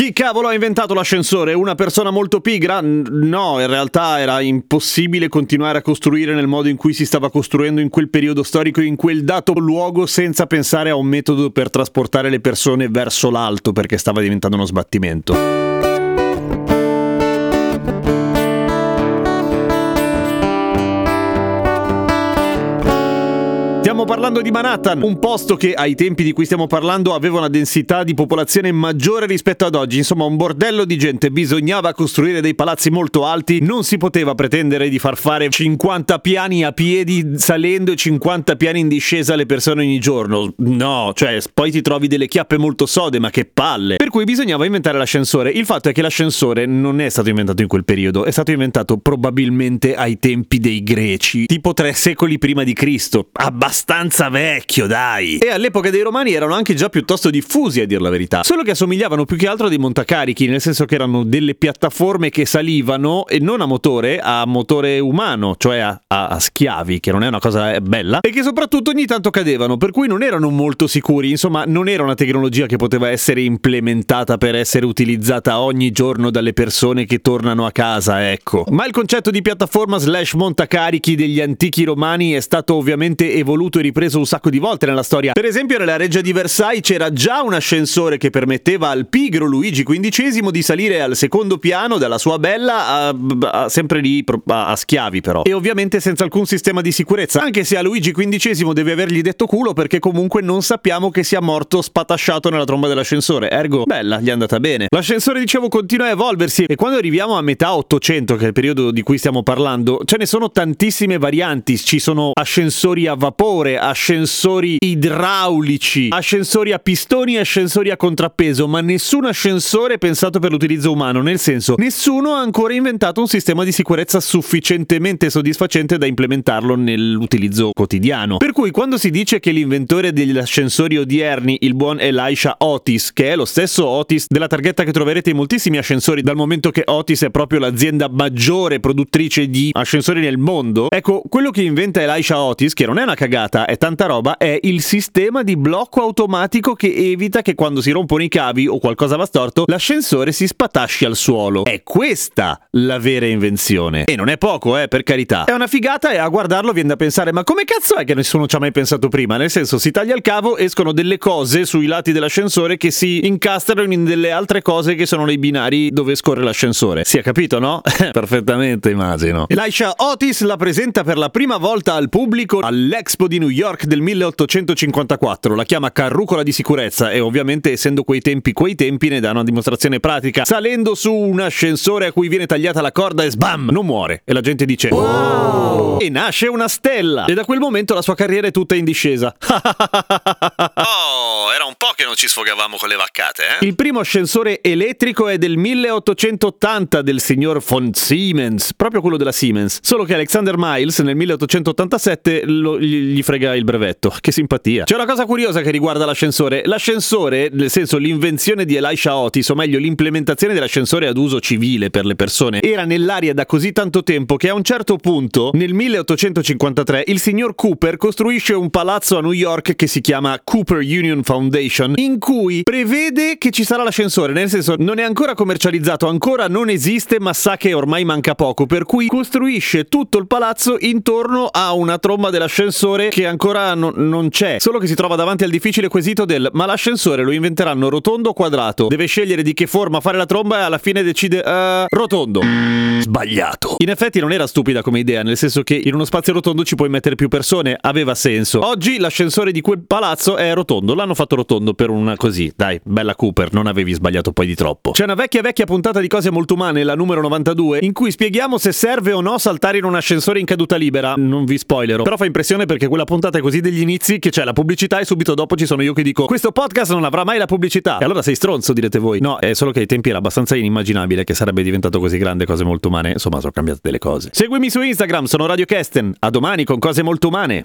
Chi cavolo ha inventato l'ascensore? Una persona molto pigra? No, in realtà era impossibile continuare a costruire nel modo in cui si stava costruendo in quel periodo storico, in quel dato luogo, senza pensare a un metodo per trasportare le persone verso l'alto, perché stava diventando uno sbattimento. Stiamo parlando di Manhattan, un posto che ai tempi di cui stiamo parlando aveva una densità di popolazione maggiore rispetto ad oggi, insomma un bordello di gente, bisognava costruire dei palazzi molto alti, non si poteva pretendere di far fare 50 piani a piedi salendo e 50 piani in discesa alle persone ogni giorno, no, cioè poi ti trovi delle chiappe molto sode, ma che palle, per cui bisognava inventare l'ascensore, il fatto è che l'ascensore non è stato inventato in quel periodo, è stato inventato probabilmente ai tempi dei greci, tipo tre secoli prima di Cristo, abbastanza abbastanza vecchio, dai. E all'epoca dei romani erano anche già piuttosto diffusi, a dir la verità. Solo che assomigliavano più che altro a dei montacarichi, nel senso che erano delle piattaforme che salivano e non a motore, a motore umano, cioè a, a, a schiavi, che non è una cosa eh, bella, e che soprattutto ogni tanto cadevano, per cui non erano molto sicuri. Insomma, non era una tecnologia che poteva essere implementata per essere utilizzata ogni giorno dalle persone che tornano a casa, ecco. Ma il concetto di piattaforma slash montacarichi degli antichi romani è stato ovviamente evoluto evoluto e ripreso un sacco di volte nella storia. Per esempio, nella reggia di Versailles c'era già un ascensore che permetteva al pigro Luigi XV di salire al secondo piano dalla sua bella, a, a, sempre lì a, a, schiavi però. E ovviamente senza alcun sistema di sicurezza, anche se a Luigi XV deve avergli detto culo perché comunque non sappiamo che sia morto spatasciato nella tromba dell'ascensore. Ergo, bella, gli è andata bene. L'ascensore, dicevo, continua a evolversi e quando arriviamo a metà 800, che è il periodo di cui stiamo parlando, ce ne sono tantissime varianti. Ci sono ascensori a vapore motore, ascensori idraulici, ascensori a pistoni e ascensori a contrappeso, ma nessun ascensore pensato per l'utilizzo umano, nel senso nessuno ha ancora inventato un sistema di sicurezza sufficientemente soddisfacente da implementarlo nell'utilizzo quotidiano. Per cui quando si dice che l'inventore degli ascensori odierni, il buon Elisha Otis, che è lo stesso Otis della targhetta che troverete in moltissimi ascensori dal momento che Otis è proprio l'azienda maggiore produttrice di ascensori nel mondo, ecco, quello che inventa Elisha Otis, che non è una cagata, figata è tanta roba è il sistema di blocco automatico che evita che quando si rompono i cavi o qualcosa va storto l'ascensore si spatasci al suolo. È questa la vera invenzione. E non è poco, eh, per carità. È una figata e a guardarlo viene da pensare ma come cazzo è che nessuno ci ha mai pensato prima? Nel senso si taglia il cavo, escono delle cose sui lati dell'ascensore che si incastrano in delle altre cose che sono nei binari dove scorre l'ascensore. Si è capito, no? Perfettamente immagino. Elisha Otis la presenta per la prima volta al pubblico all'Expo di New York del 1854, la chiama carrucola di sicurezza e ovviamente essendo quei tempi quei tempi ne dà una dimostrazione pratica. Salendo su un ascensore a cui viene tagliata la corda e sbam, non muore. E la gente dice wow! E nasce una stella. E da quel momento la sua carriera è tutta in discesa. oh, che non ci sfogavamo con le vaccate, eh? Il primo ascensore elettrico è del 1880 del signor von Siemens, proprio quello della Siemens. Solo che Alexander Miles nel 1887 lo, gli gli frega il brevetto. Che simpatia. C'è una cosa curiosa che riguarda l'ascensore. L'ascensore, nel senso l'invenzione di Elisha Otis, o meglio l'implementazione dell'ascensore ad uso civile per le persone, era nell'aria da così tanto tempo che a un certo punto, nel 1853, il signor Cooper costruisce un palazzo a New York che si chiama Cooper Union Foundation, in cui prevede che ci sarà l'ascensore, nel senso non è ancora commercializzato, ancora non esiste, ma sa che ormai manca poco, per cui costruisce tutto il palazzo intorno a una tromba dell'ascensore che ancora no, non c'è, solo che si trova davanti al difficile quesito del ma l'ascensore lo inventeranno rotondo o quadrato? Deve scegliere di che forma fare la tromba e alla fine decide uh, rotondo. Sbagliato. In effetti non era stupida come idea, nel senso che in uno spazio rotondo ci puoi mettere più persone, aveva senso. Oggi l'ascensore di quel palazzo è rotondo, l'hanno fatto rotondo per una così. Dai, bella Cooper, non avevi sbagliato poi di troppo. C'è una vecchia vecchia puntata di cose molto umane, la numero 92, in cui spieghiamo se serve o no saltare in un ascensore in caduta libera. Non vi spoilerò, però fa impressione perché quella puntata è così degli inizi che c'è la pubblicità e subito dopo ci sono io che dico questo podcast non avrà mai la pubblicità. E allora sei stronzo, direte voi. No, è solo che ai tempi era abbastanza inimmaginabile che sarebbe diventato così grande cose molto umane. Insomma, sono cambiate delle cose. Seguimi su Instagram, sono Radio Kesten. A domani con cose molto umane.